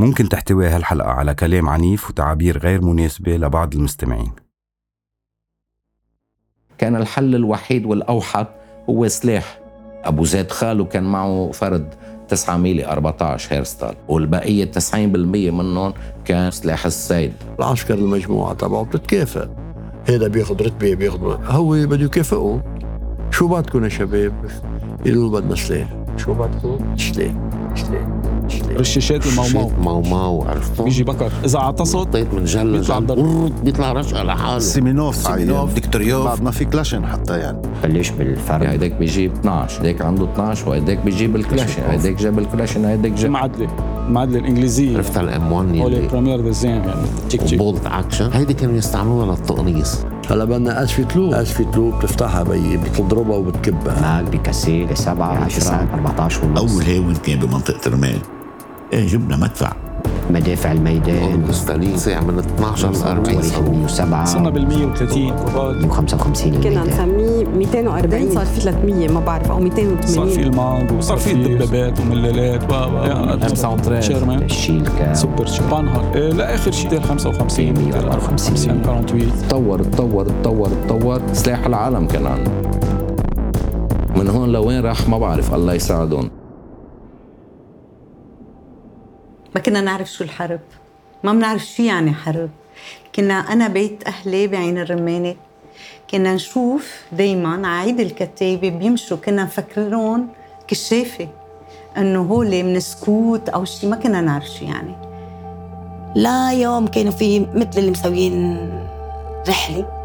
ممكن تحتوي هالحلقة على كلام عنيف وتعابير غير مناسبة لبعض المستمعين. كان الحل الوحيد والأوحد هو سلاح. أبو زيد خاله كان معه فرد 9 ميلي 14 هيرستال والبقية 90% منهم كان سلاح الصيد العسكر المجموعة تبعه بتتكافئ. هذا بياخذ رتبة بياخذ هو بده يكافئه. شو بدكم يا شباب؟ يقولوا بدنا سلاح. شو بدكم؟ سلاح سلاح. رشاشات المومو مو مو عرفتوا؟ بيجي بكر. إذا عطست طيب من جلة بيطلع بيطلع رشقة لحاله. سيمينوف سيمينوف، دكتوريوف بعد ما في كلاشن حتى يعني. بلش بالفرد هيداك بيجيب 12 هيداك عنده 12 وهيداك بيجيب الكلاشن هيداك جاب الكلاشن هيداك جاب. المعدله المعدله الإنجليزية. عرفت الام 1 هو اللي البريمير ديزيام يعني. تشيك تشيك. بولت اكشن هيدي كانوا يستعملوها للتقنيص. هلا بدنا اسفة لوب اسفة لوب بتفتحها بي بتضربها وبتكبها. ماك بكاسيه 7 10 14 ونص أول هاون كان بمنطقة الرمال إيه جبنا مدفع. مدافع الميدان. الستالين ساعة من 12 ل 40 صواريخ ال 107 صرنا بال 130 كوبات 155 كنا نسميه 240 صار في 300 ما بعرف أو 280 صار في المانج وصار في الدبابات وملالات و ام ساوند شيرمان. الشيلكا. سوبر شيرمان إيه لاخر شيء. 255 254 248 تطور تطور تطور تطور سلاح العالم كمان. من هون لوين راح؟ ما بعرف. الله يساعدهم ما كنا نعرف شو الحرب. ما بنعرف شو يعني حرب. كنا أنا بيت أهلي بعين الرمانة. كنا نشوف دايما عيد الكتابة بيمشوا كنا نفكرهم كشافة إنه هول من سكوت أو شيء ما كنا نعرف شو يعني. لا يوم كانوا في مثل اللي مسويين رحلة. آه،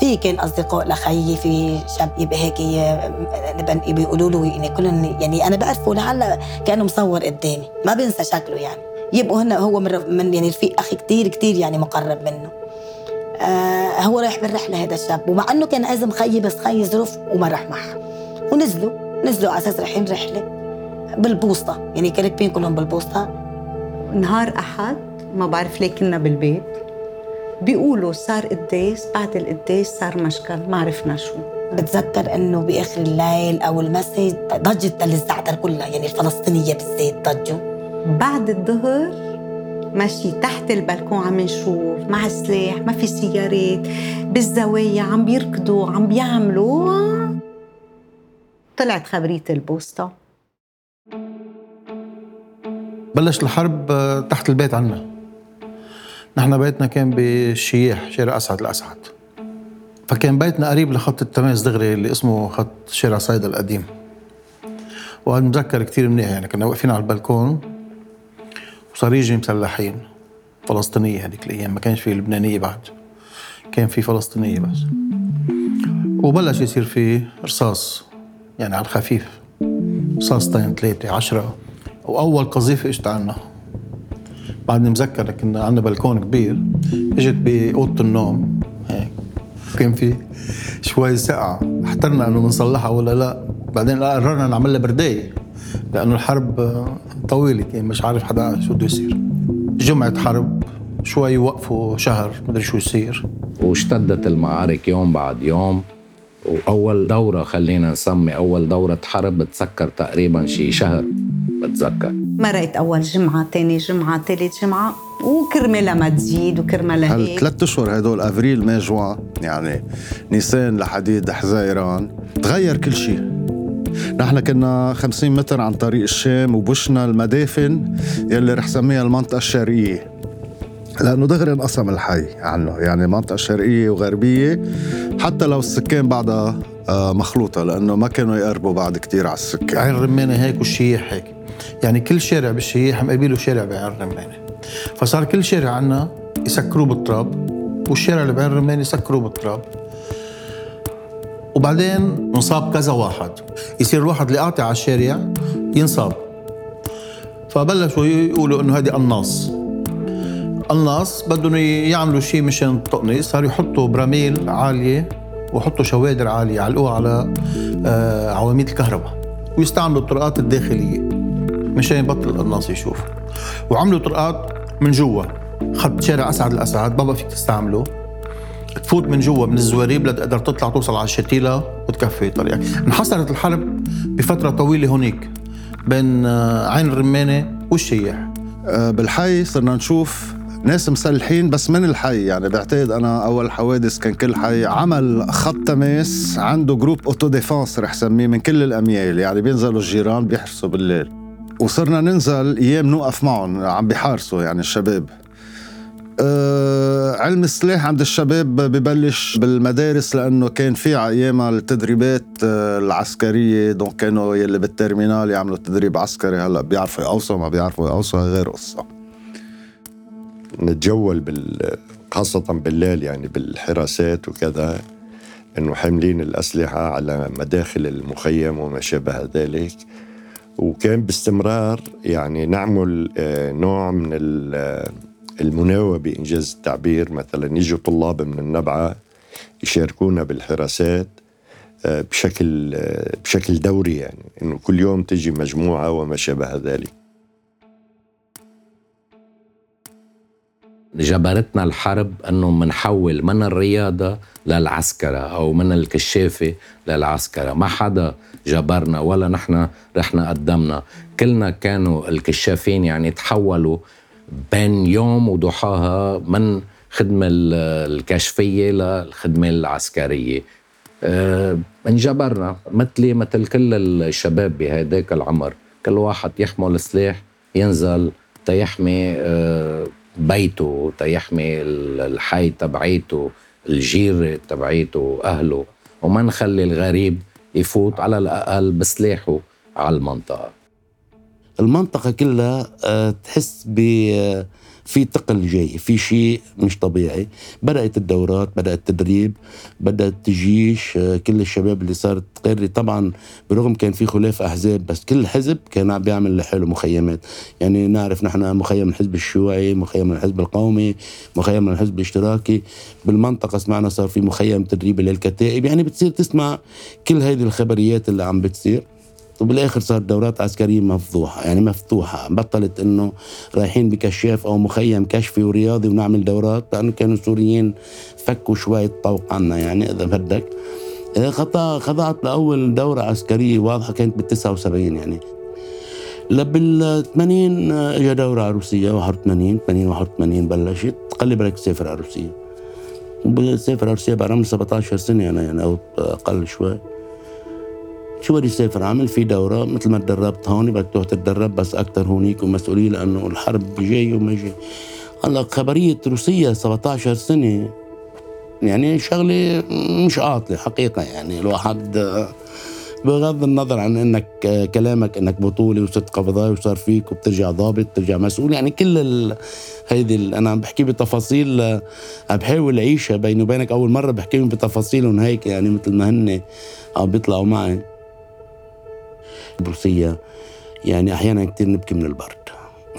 في كان أصدقاء لخيي في شاب يبقى هيك آه، بيقولوا له يعني كلهم يعني أنا بعرفه لهلا كأنه مصور قدامي ما بنسى شكله يعني. يبقوا هن هو من من يعني رفيق أخي كتير كتير يعني مقرب منه. آه هو رايح بالرحلة هذا الشاب ومع إنه كان عازم خيي بس خيي ظروف وما راح معها. ونزلوا نزلوا على أساس رايحين رحلة بالبوسطة يعني كانت كلهم بالبوسطة نهار أحد ما بعرف ليه كنا بالبيت. بيقولوا صار قداس بعد القداس صار مشكل ما عرفنا شو. بتذكر إنه بآخر الليل أو المساء ضجت الزعتر كلها يعني الفلسطينية بالذات ضجوا. بعد الظهر ماشي تحت البلكون عم نشوف مع سلاح ما في سيارات بالزوايا عم بيركضوا عم بيعملوا. طلعت خبرية البوسطة. بلش الحرب تحت البيت عنا. نحن بيتنا كان بالشياح شارع أسعد الاسعد فكان بيتنا قريب لخط التماس دغري اللي اسمه خط شارع صيدا القديم. وهذا متذكر كثير منيح يعني كنا واقفين على البلكون وصار يجي مسلحين فلسطينية هذيك الأيام ما كانش في لبنانية بعد. كان في فلسطينية بس. وبلش يصير في رصاص يعني على الخفيف. رصاصتين ثلاثة عشرة. وأول قذيفة إجت عنا. بعدني مذكر كنا عندنا بلكون كبير إجت بأوضة النوم هيك. كان في شوي سقعة. احترنا إنه بنصلحها ولا لا. بعدين قررنا نعمل لها برداية لأنه الحرب طويلة كان مش عارف حدا شو بده يصير. جمعة حرب شوي وقفوا شهر مدري شو يصير. واشتدت المعارك يوم بعد يوم. وأول دورة خلينا نسمي أول دورة حرب بتسكر تقريبا شي شهر بتذكر. مرقت أول جمعة تاني جمعة تالت جمعة وكرمالها ما تزيد وكرمالها هيك. هالثلاث أشهر هدول avril mai juin؟ يعني نيسان لحديد حزيران. تغير كل شيء. نحن كنا 50 متر عن طريق الشام وبشنا المدافن يلي رح سميها المنطقة الشرقية. لأنه دغري انقسم الحي عنه يعني منطقة شرقية وغربية حتى لو السكان بعدها آه، مخلوطة لأنه ما كانوا يقربوا بعد كتير على السكان. عين الرمانة هيك والشياح هيك. يعني كل شارع بالشياح مقابله شارع بعين الرمانة فصار كل شارع عنا يسكروه بالتراب والشارع اللي بعين الرمانة يسكروه بالتراب. وبعدين انصاب كذا واحد. يصير الواحد اللي قاطع على الشارع ينصاب. فبلشوا يقولوا إنه هذه قناص قناص بدهم يعملوا شيء مشان التقنيص صاروا يحطوا براميل عالية ويحطوا شوادر عالية يعلقوها على آه، عواميد الكهرباء. ويستعملوا الطرقات الداخلية. مشان يبطل القناص يشوف. وعملوا طرقات من جوا. خط شارع أسعد الأسعد بقى فيك تستعمله. تفوت من جوا من الزواريب لتقدر تطلع توصل على الشتيله وتكفي طريقك. انحصرت الحرب بفترة طويلة هونيك بين آه، عين الرمانة والشياح. آه، بالحي صرنا نشوف ناس مسلحين بس من الحي؟ يعني بعتقد أنا أول حوادث كان كل حي. عمل خط تماس عنده groupe auto-défense رح سميه من كل الأميال. يعني بينزلوا الجيران بيحرسوا بالليل. وصرنا ننزل أيام نوقف معهم عم بيحارسوا يعني الشباب. أه علم السلاح عند الشباب ببلش بالمدارس لأنه كان في على ايامها التدريبات آه، العسكرية donc كانوا يلي بال terminale يعملوا تدريب عسكري. هلأ بيعرفوا يقوصوا ما بيعرفوا يقوصوا غير قصة. نتجول بال خاصة بالليل يعني بالحراسات وكذا إنه حاملين الأسلحة على مداخل المخيم وما شابه ذلك. وكان باستمرار يعني نعمل آه، نوع من ال- المناوبة بإنجاز التعبير. مثلا يجوا طلاب من النبعة يشاركونا بالحراسات آه، بشكل آه، بشكل دوري يعني إنه كل يوم تجي مجموعة وما شابه ذلك. جبرتنا الحرب أنه منحول من الرياضة للعسكرة أو من الكشافة للعسكرة. ما حدا جبرنا ولا نحن رحنا قدمنا. كلنا كانوا الكشافين يعني تحولوا بين يوم وضحاها من خدمة ال- الكشفية للخدمة العسكرية. أه انجبرنا مثلي مثل كل الشباب بهداك العمر. كل واحد يحمل سلاح ينزل تيحمي أه بيته تيحمي ال- الحي تبعيته الجيرة تبعيته أهله. وما نخلي الغريب يفوت على الأقل بسلاحه على المنطقة. المنطقة كلها آه، تحس ب في تقل جاي في شيء مش طبيعي. بدأت الدورات بدأ التدريب بدأ التجيش آه، كل الشباب اللي صارت غير طبعا برغم كان في خلاف أحزاب بس كل حزب كان عم بيعمل لحاله مخيمات. يعني نعرف نحن مخيم الحزب الشيوعي مخيم الحزب القومي مخيم الحزب الاشتراكي. بالمنطقة سمعنا صار في مخيم تدريبي للكتائب. يعني بتصير تسمع كل هذه الخبريات اللي عم بتصير. وبالآخر صار دورات عسكرية مفضوحة يعني مفتوحة. بطلت إنه رايحين بكشاف أو مخيم كشفي ورياضي ونعمل دورات لأنه كانوا السوريين فكوا شوية طوق عنا يعني إذا بدك. خضعت لأول دورة عسكرية واضحة كانت بال 79 يعني. بال 80 اجى دوره عروسيه 81 80 81 بلشت. قال بدك تسافر عروسيه وبسافر عروسيه بعد عمري 17 سنة أنا يعني أو أقل شوي. شو بدي سافر عمل في دورة مثل ما تدربت هون بدك تروح تتدرب بس أكثر هونيك ومسؤولية لأنه الحرب جاي وما جاي. هلأ خبرية روسية 17 سنة يعني شغلة مش قاطلة حقيقة يعني. الواحد بغض النظر عن إنك كلامك إنك بطولي وصرت قبضاي وصار فيك وبترجع ضابط بترجع مسؤول. يعني كل ال... هيدي ال... أنا عم بحكي بتفاصيل عم بحاول أعيشها بيني وبينك. أول مرة بحكيهم بتفاصيلهم هيك يعني مثل ما هن عم بيطلعوا معي. بروسية يعني أحيانا كتير نبكي من البرد.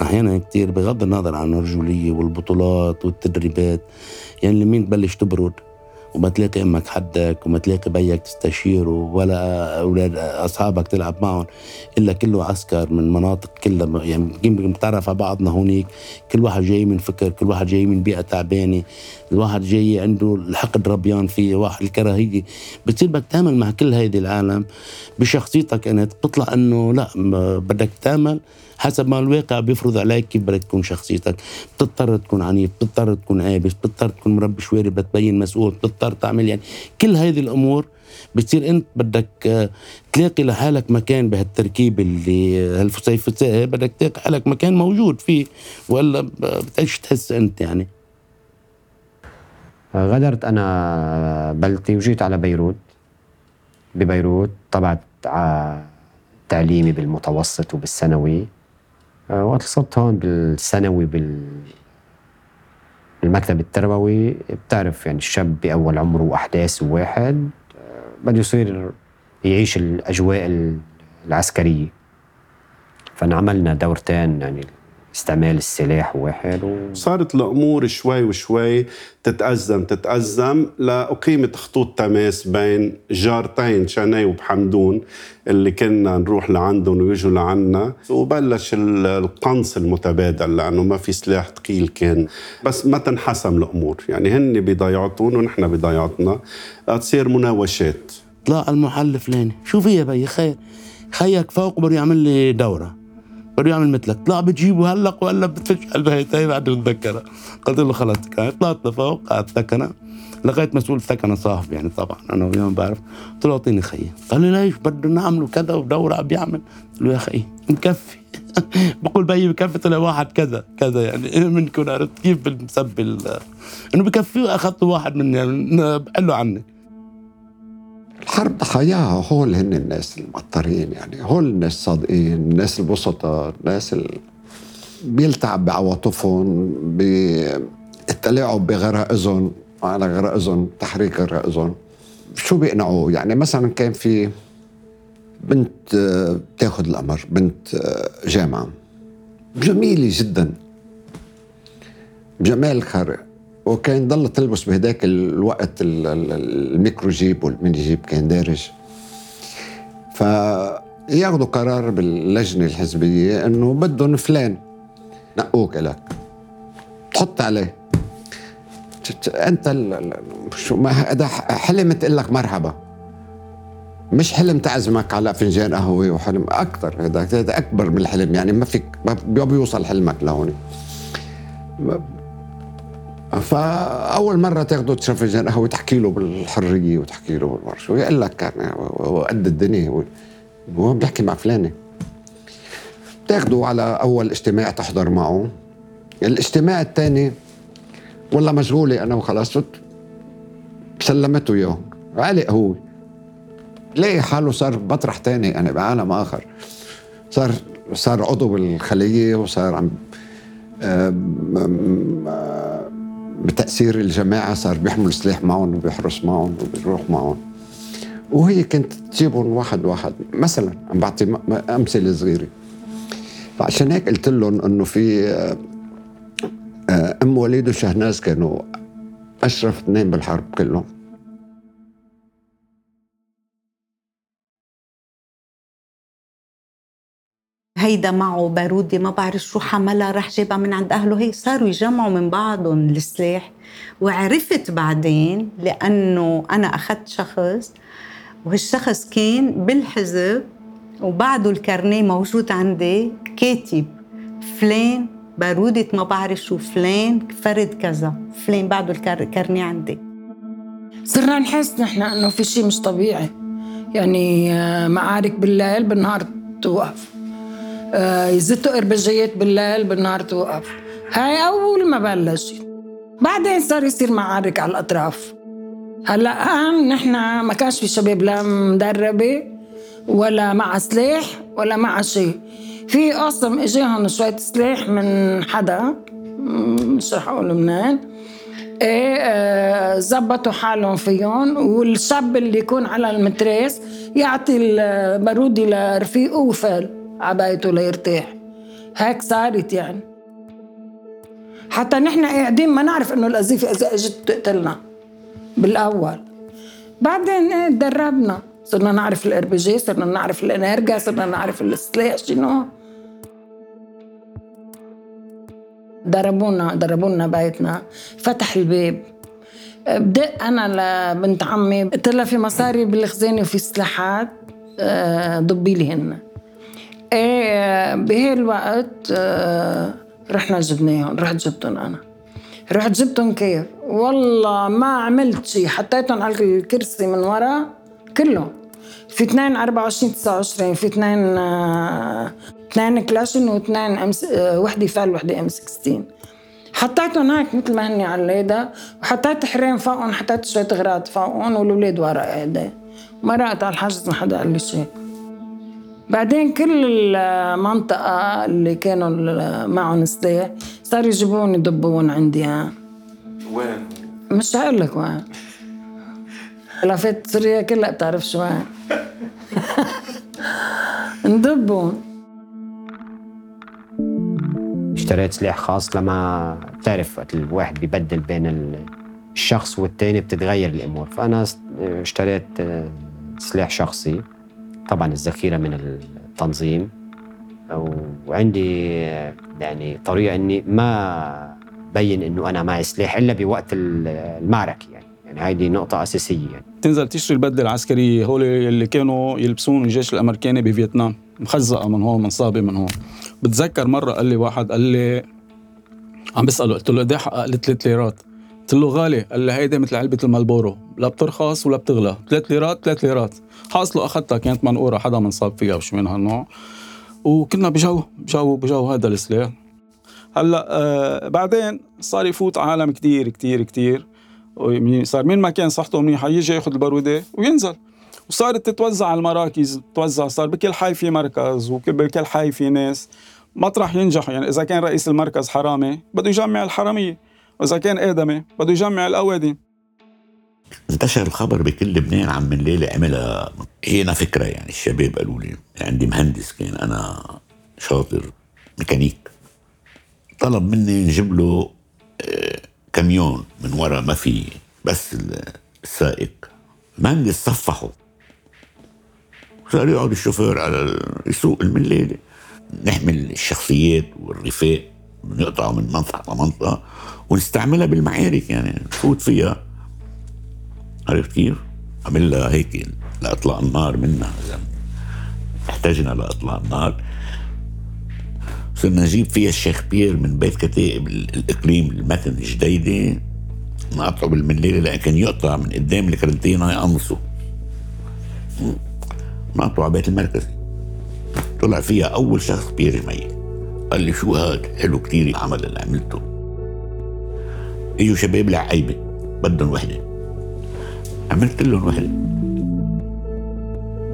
أحيانا كتير بغض النظر عن الرجولية والبطولات والتدريبات. يعني لمين تبلش تبرد؟ وما تلاقي أمك حدك وما تلاقي بيك تستشيره ولا أولاد أصحابك تلعب معهم إلا كله عسكر من مناطق كلها يعني بنتعرف على بعضنا هونيك. كل واحد جاي من فكر كل واحد جاي من بيئة تعبانة. الواحد جاي عنده الحقد ربيان فيه واحد الكراهية. بتصير بدك تعمل مع كل هيدي العالم. بشخصيتك أنت بتطلع إنه لا بدك تعمل حسب ما الواقع بيفرض عليك كيف بدك تكون شخصيتك. بتضطر تكون عنيف بتضطر تكون عابس بتضطر تكون مربي شوارب لتبين مسؤول بتضطر تعمل يعني. كل هذه الأمور بتصير أنت بدك آه، تلاقي لحالك مكان بهالتركيب اللي هالفسيفساء بدك تلاقي حالك مكان موجود فيه ولا ب- بتعيش تحس أنت يعني. غادرت أنا بلدتي وجيت على بيروت. ببيروت طبعت تعليمي بالمتوسط وبالثانوي. آه، وقت وصلت هون بالثانوي بال المكتب التربوي. بتعرف يعني الشاب بأول عمره وأحداثه واحد آه، بده يصير يعيش الأجواء ال- العسكرية. فنعملنا دورتين يعني استعمال السلاح واحد و... صارت الأمور شوي وشوي تتأزم تتأزم. لاقيمه خطوط تماس بين جارتين شاني وبحمدون اللي كنا نروح لعندهم ويجوا لعنا. وبلش ال- القنص المتبادل لأنه ما في سلاح ثقيل كان. بس ما تنحسم الأمور. يعني هن بضيعتهم ونحن بضيعتنا. تصير مناوشات. طلع المحل فلاني شو في يا بي؟ خير خيك فوق بده يعمل لي دورة. بده يعمل مثلك. طلع بتجيبه هلق ولا بتفش قلب هي بعد بتذكرها قلت له خلص كان طلعت لفوق قعدت ثكنة لقيت مسؤول ثكنة صاحب يعني طبعا أنا وياه بعرف. قلت له أعطيني خيي. قال لي ليش؟ بده نعمله كذا ودورة عم بيعمل قلت له يا خيي مكفي. بقول بيي بكفي طلع واحد كذا كذا يعني. منكم عرفت كيف ال- إنه بكفي اخذت واحد من يعني بقول له عني الحرب ضحاياها هول هن الناس المقطرين يعني هول الناس الصادقين الناس البسطاء الناس اللي بيلتعب بعواطفهم بالتلاعب بغرائزهم. على غرائزهم تحريك غرائزهم. شو بيقنعوا؟ يعني مثلا كان في بنت بتاخذ القمر بنت جامعة. جميلة جدا. جمال خارق. وكان ضل تلبس بهداك الوقت ال- ال- الميكرو جيب والميني جيب كان دارج. فياخذوا قرار باللجنة الحزبية إنه بدهم فلان نقوك لك تحط عليه. أنت شو ما هذا حلم تقول لك مرحبا. مش حلم تعزمك على فنجان قهوة وحلم أكثر هذا أكبر من الحلم. يعني ما فيك ما بيوصل حلمك لهون. فأول مرة تاخده تشرب فنجان قهوه تحكي له بالحرية وتحكي له بالمرش ويقول لك يعني هو قد الدنيا هو بيحكي مع فلانة. بتاخده على أول اجتماع تحضر معه. الاجتماع الثاني والله مشغولة أنا وخلاص سلمته إياه. علق هو. لقي حاله صار بطرح تاني يعني بعالم آخر. صار صار عضو بالخلية وصار عم آه، بتأثير الجماعة صار بيحمل سلاح معهم وبيحرس معهم وبيروح معهم. وهي كانت تجيبهم واحد واحد. مثلا عم بعطي أمثلة صغيرة. فعشان هيك قلت لهم إنه في آه، آه، أم وليد وشهناز كانوا أشرف اثنين بالحرب كلهم. هيدا معه بارودة ما بعرف شو حملها راح جابها من عند أهله. هي صاروا يجمعوا من بعضهم السلاح وعرفت بعدين لأنه أنا أخذت شخص وهالشخص كان بالحزب وبعده الكارنيه موجود عندي كاتب فلان بارودة ما بعرف شو فلان فرد كذا فلان بعده الكار- الكارنيه عندي. صرنا نحس نحن إنه في شيء مش طبيعي. يعني آه، معارك بالليل بالنهار توقف. آه، يزتوا اربجيات بالليل بالنهار توقف. هاي أول ما بلشت. بعدين صار يصير معارك على الأطراف. هلأ الآن نحن ما كانش في شباب لا مدربة ولا مع سلاح ولا مع شيء. في قسم إجاهم شوية سلاح من حدا مش رح أقول منين؟ إيه آه، زبطوا حالهم فيهم والشاب اللي يكون على المتراس يعطي البارودي لرفيقه وفال عبايته ليرتاح هيك صارت يعني. حتى نحن قاعدين ما نعرف إنه القذيفه إذا إجت بتقتلنا بالأول. بعدين إيه تدربنا. صرنا نعرف ال RG صرنا نعرف ال Energa صرنا نعرف السلاح شنو. ضربونا ضربونا بيتنا. فتح الباب. بدق أنا لبنت عمي. قلت لها في مصاري بالخزانة وفي سلاحات. آه، ضبي لي هن. إيه بهالوقت آه، رحنا جبناهم رحت جبتهم أنا. رحت جبتهم كيف؟ والله ما عملت شيء حطيتهم على الكرسي من ورا كلهم في اثنين 24 29 في اثنين آه، اثنين كلاشن واثنين امس آه، وحدة فال وحدة أم 16 حطيتهم هيك مثل ما هني على الليدة وحطيت حرام فوقهم حطيت شوية غراض فوقهم والولاد ورا قاعدين مرقت على الحجز ما حدا قال لي شيء بعدين كل المنطقة اللي كانوا معهم سلاح صاروا يجيبون يضبون عندي. ها وين؟ مش هقول لك وين. لفت سوريا كلها بتعرف شو وين. نضبون اشتريت سلاح خاص لما بتعرف وقت الواحد بيبدل بين ال- الشخص والتاني بتتغير الأمور. فأنا اشتريت آه، سلاح شخصي. طبعا الذخيرة من التنظيم وعندي يعني طريقة إني ما بين إنه أنا معي سلاح إلا بوقت ال- المعركة يعني. يعني هيدي نقطة أساسية يعني. تنزل تشتري البدلة العسكرية هول اللي كانوا يلبسون الجيش الأمريكاني بفيتنام مخزقة من هون منصابه من هون. بتذكر مرة قال لي واحد قال لي عم بسأله قلت له قد حقق لي 3 ليرات. قلت له غالي قال لي هيدي مثل علبة المالبورو لا بترخص ولا بتغلى. 3 ليرات 3 ليرات. حاصله أخذتها كانت منقورة حدا منصاب فيها وشي من هالنوع. وكنا بجو بجو بجو هذا السلاح هلأ آه بعدين صار يفوت عالم كتير كتير كتير. صار مين ما كان صحته منيحه يجي ياخذ الباروده وينزل. وصارت تتوزع على المراكز تتوزع صار بكل حي في مركز وبكل حي في ناس. مطرح ينجح يعني إذا كان رئيس المركز حرامي بده يجمع الحرامية. وإذا كان آدمي بده يجمع الأوادم. انتشر الخبر بكل لبنان عن من ليلة عملها جينا فكرة يعني الشباب قالوا لي عندي مهندس كان أنا شاطر ميكانيك. طلب مني نجيب له آه، كاميون من ورا ما في بس السائق. مهندس صفحه. صار يقعد الشوفير على يسوق المليلة نحمل الشخصيات والرفاق نقطعه من منطقة لمنطقة ونستعملها بالمعارك يعني نفوت فيها. عرفت كيف؟ عمل لها هيك لاطلاق النار منها. اذا احتاجنا لاطلاق النار صرنا نجيب فيها الشيخ بيير من بيت كتائب الإقليم المتن الجديدة. نقطعه بالمليلة لكن يقطع من قدام الكرنتينا يقنصوا نقطعه على بيت المركزي. طلع فيها أول شخص بيير جميل. قال لي شو هاد؟ حلو كتير العمل اللي عملته. إجوا شباب لعيبة بدهم وحدة. عملت لهم وحده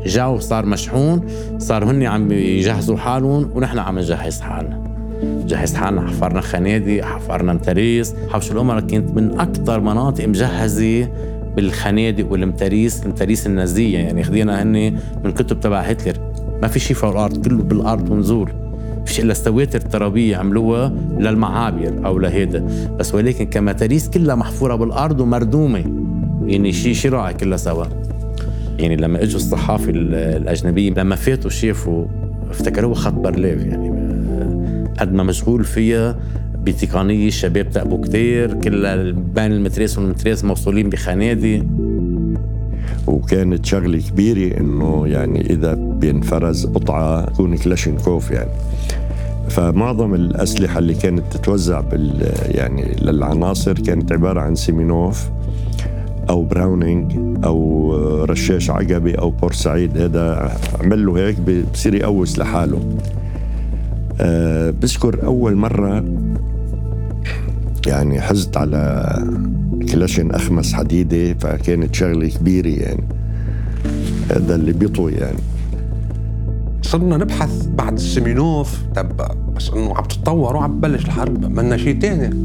جو صار مشحون صار هن عم يجهزوا حالهم ونحن عم نجهز حالنا. جهزت حالنا حفرنا خنادق حفرنا متاريس. حوش الأمراء كانت من أكثر مناطق مجهزة بالخنادق والمتاريس المتاريس النازية. يعني خدينا هن من كتب تبع هتلر. ما في شيء فوق الأرض كله بالأرض ونزول فيش إلا السواتر الترابية عملوها للمعابر أو لهيدا. بس ولكن كمتاريس كلها محفورة بالأرض ومردومة. يعني شيء شراعي كلها سوا. يعني لما إجوا الصحافي الأجنبية لما فاتوا شافوا افتكروها خط برليف يعني قد ما مشغول فيها بتقنية الشباب تقبوا كتير كلها بين المتريس والمتريس موصولين بخنادق وكانت شغلة كبيرة إنه يعني إذا بينفرز قطعة تكون كلاشينكوف يعني. فمعظم الأسلحة اللي كانت تتوزع بال يعني للعناصر كانت عبارة عن سيمينوف. أو براونينج أو رشاش عقبي أو بورسعيد هذا عمل له هيك بصير يقوس لحاله. أه بذكر أول مرة يعني حزت على كلاشن أخمص حديدي فكانت شغلة كبيرة يعني. هذا اللي بيطوي يعني. صرنا نبحث بعد السمينوف طب بس إنه عم تتطور وعم تبلش الحرب بدنا شيء ثاني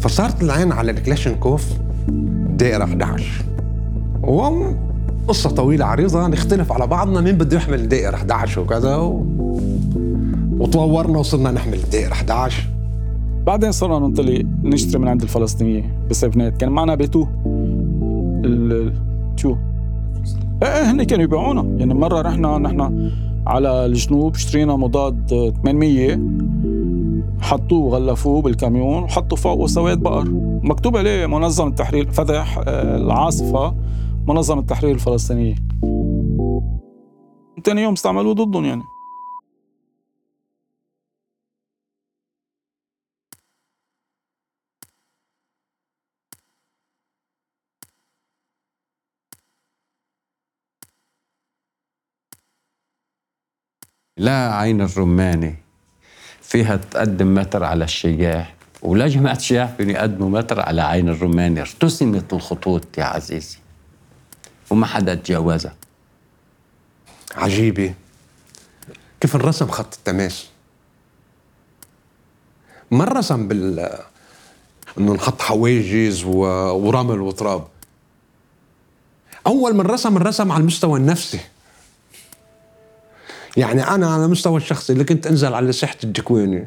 فصارت العين على الكلاشنكوف دائرة 11 وقصة طويلة عريضة نختلف على بعضنا مين بده يحمل دائرة 11 وكذا و... وتطورنا وصرنا نحمل دائرة 11 بعدين صرنا ننطلق نشتري من عند الفلسطينيين بالسيفنات كان معنا بيتو. ال... شو؟ إيه إيه هن كانوا يبيعونا. يعني مرة رحنا نحن على الجنوب اشترينا مضاد 800 حطوه وغلفوه بالكاميون وحطوا فوقه سواد بقر. مكتوب عليه منظم التحرير فتح آه، العاصفة منظم التحرير الفلسطينية. تاني يوم استعملوه ضدهم يعني. لا عين الرمانة. فيها تقدم متر على الشياح ولا جماعة الشياح فيهم يقدموا متر على عين الرمانة ارتسمت الخطوط يا عزيزي. وما حدا تجاوزها. عجيبة. كيف انرسم خط التماس؟ ما انرسم بال انه نحط حواجز و... ورمل وتراب. أول من رسم الرسم على المستوى النفسي. يعني أنا على المستوى الشخصي اللي كنت أنزل على ساحه الدكوينه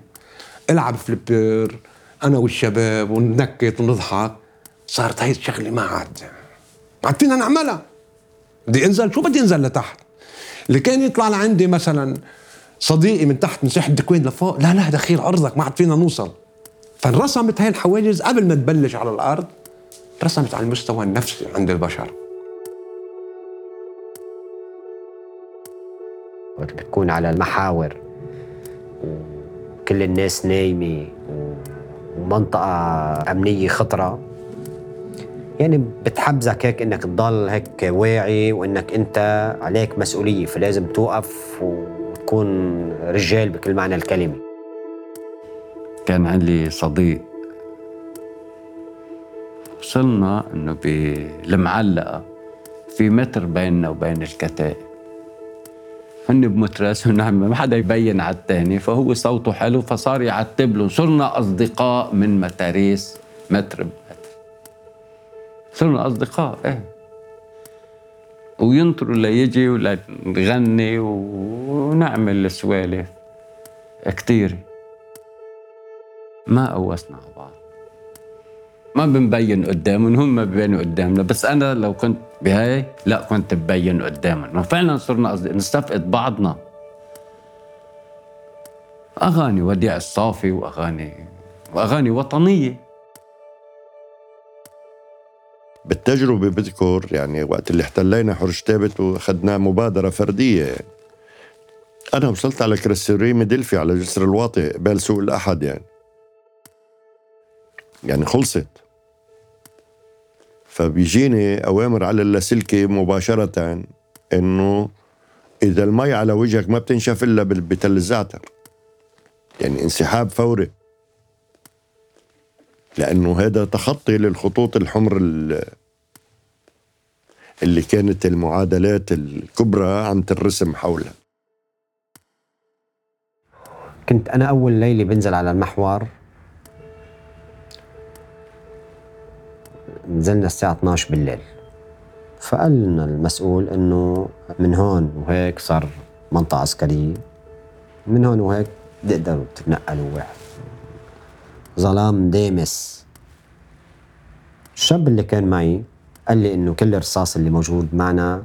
ألعب flipper أنا والشباب وننكت ونضحك. صارت هاي الشغلة ما عاد. ما عاد فينا نعملها. بدي أنزل شو بدي أنزل لتحت؟ اللي كان يطلع لعندي مثلا صديقي من تحت من ساحه الدكوين لفوق لا لا دخيل أرضك ما عاد فينا نوصل. فانرسمت هاي الحواجز قبل ما تبلش على الأرض ترسمت على المستوى النفسي عند البشر. وقت بتكون على المحاور. وكل الناس نايمة ومنطقة أمنية خطرة. يعني بتحبزك هيك إنك تضل هيك واعي وإنك إنت عليك مسؤولية فلازم توقف وتكون رجال بكل معنى الكلمة. كان عندي صديق وصلنا إنه بالمعلقة في متر بيننا وبين الكتائب هن بمترس ونعم ما حدا يبين على الثاني فهو صوته حلو فصار يعتب له. صرنا أصدقاء من متاريس متر بمتر. صرنا أصدقاء إيه. وينطروا ليجي ولا نغني ونعمل سوالف كتير. ما قوسنا بعض ما بنبين قدامهم هم ما بيبينوا قدامنا بس أنا لو كنت بهاي لا كنت ببين قدامهم. وفعلا صرنا نستفقد بعضنا. أغاني وديع الصافي وأغاني وأغاني وطنية. بالتجربة بذكر يعني وقت اللي احتلينا حرش ثابت وأخذنا مبادرة فردية. أنا وصلت على كرسوري ميدلفي على جسر الواطي قبال سوق الأحد يعني. يعني خلصت. فبيجيني أوامر على اللاسلكي مباشرة إنه إذا المي على وجهك ما بتنشف إلا بتل الزعتر يعني انسحاب فوري. لأنه هذا تخطي للخطوط الحمر اللي كانت المعادلات الكبرى عم ترسم حولها. كنت أنا أول ليلة بنزل على المحور نزلنا الساعة 12 بالليل. فقال لنا المسؤول إنه من هون وهيك صار منطقة عسكرية. من هون وهيك تقدروا تتنقلوا واحد ظلام دامس الشاب اللي كان معي قال لي إنه كل الرصاص اللي موجود معنا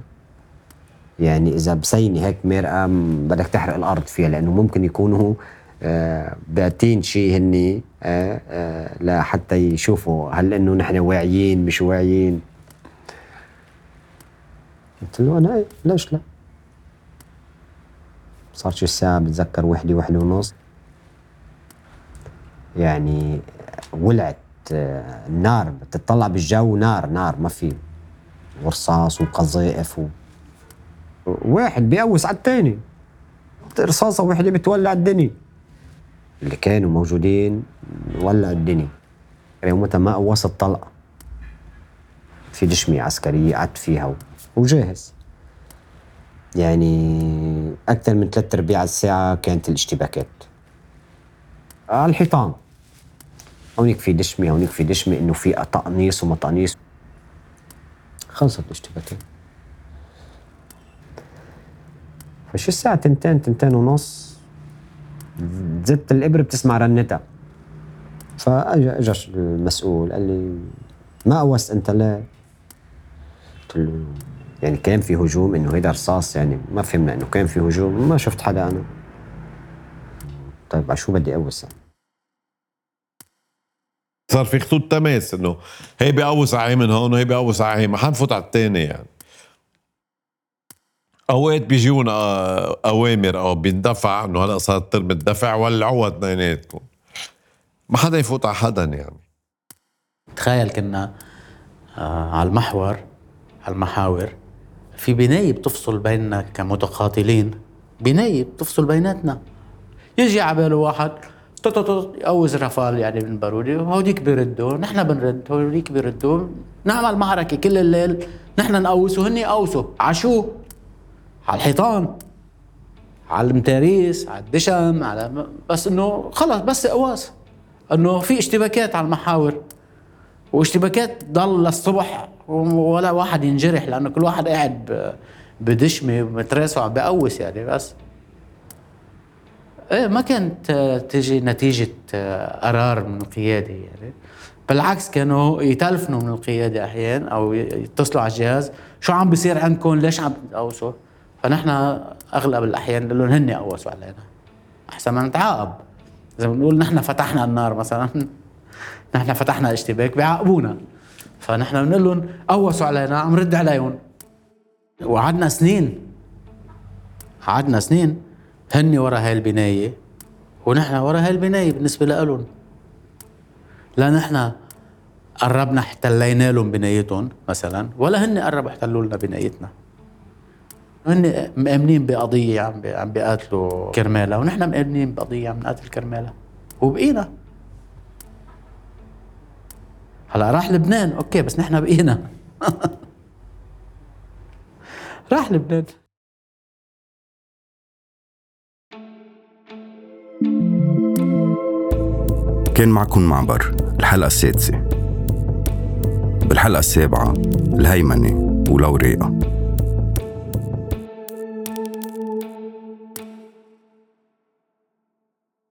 يعني إذا بسيني هيك مرقه بدك تحرق الأرض فيها لأنه ممكن يكونوا باتين شيء هني آه آه لحتى يشوفوا. هل إنه نحن واعيين مش واعيين؟ قلت له أنا ليش لا؟ صار شي الساعة بتذكر وحدة وحدة ونص. يعني ولعت النار بتطلع بالجو نار نار ما في ورصاص وقذائف و... واحد بيقوس على الثاني رصاصة واحدة بتولع الدنيا. اللي كانوا موجودين ولع الدنيا. يومتها ما قوصت طلقة. في دشمية عسكرية قعدت فيها. وجاهز. يعني أكثر من ثلاثة أرباع الساعة كانت الاشتباكات. على الحيطان. هونيك في دشمي هونيك في دشمي إنه في تقنيص وما تقنيص. خلصت الاشتباكات. فشو الساعة تنتين تنتين ونص. زدت الإبرة بتسمع رنتها فاجا المسؤول قال لي ما قوست أنت ليه؟ قلت له يعني كان في هجوم إنه هيدا رصاص يعني ما فهمنا إنه كان في هجوم ما شفت حدا أنا طيب على شو بدي اقوس؟ صار في خطوط تماس إنه هي بيقوس على من هون وهي بيقوس على ما حنفوت على الثاني يعني أوقات بيجيونا أوامر أو بيندفع إنه هلأ صار ترم الدفع ولعوها اثنيناتكم ما حدا يفوت على حدا يعني. تخيل كنا آه على المحور على المحاور في بناية بتفصل بيننا كمتقاتلين. بناية بتفصل بيناتنا. يجي على باله واحد يقوز رفال يعني من بارودي وهوديك بيردوا نحن بنرد هوديك بيردوا. نعمل معركة كل الليل نحن نقوس وهن يقوسوا على شو؟ على الحيطان على المتاريس على الدشم على بس إنه خلص بس قواس إنه في اشتباكات على المحاور واشتباكات ضل للصبح ولا واحد ينجرح لأنه كل واحد قاعد بدشمة ومتراسه عم بقوس يعني بس. إيه ما كانت تجي نتيجة قرار من القيادة يعني. بالعكس كانوا يتلفنوا من القيادة أحيانا أو يتصلوا على الجهاز شو عم بيصير عندكم؟ ليش عم تقوسوا فنحن أغلب الأحيان نقول لهم هن قوسوا علينا. أحسن ما نتعاقب. إذا بنقول نحن فتحنا النار مثلا نحن فتحنا اشتباك بيعاقبونا فنحن بنقول لهم قوسوا علينا عم رد عليهم. وقعدنا سنين. قعدنا سنين. هن ورا هاي البناية. ونحن ورا هاي البناية بالنسبة لهم لا نحن قربنا احتلينا لهم بنايتهم مثلا ولا هن قربوا احتلوا لنا بنايتنا. هن مآمنين بقضية عم عم بيقاتلوا كرمالها ونحن مآمنين بقضية عم نقاتل كرمالها وبقينا. هلأ راح لبنان. أوكي بس نحن بقينا. راح لبنان. كان معكم معبر الحلقة السادسة. بالحلقة السابعة الهيمنة ولوريقة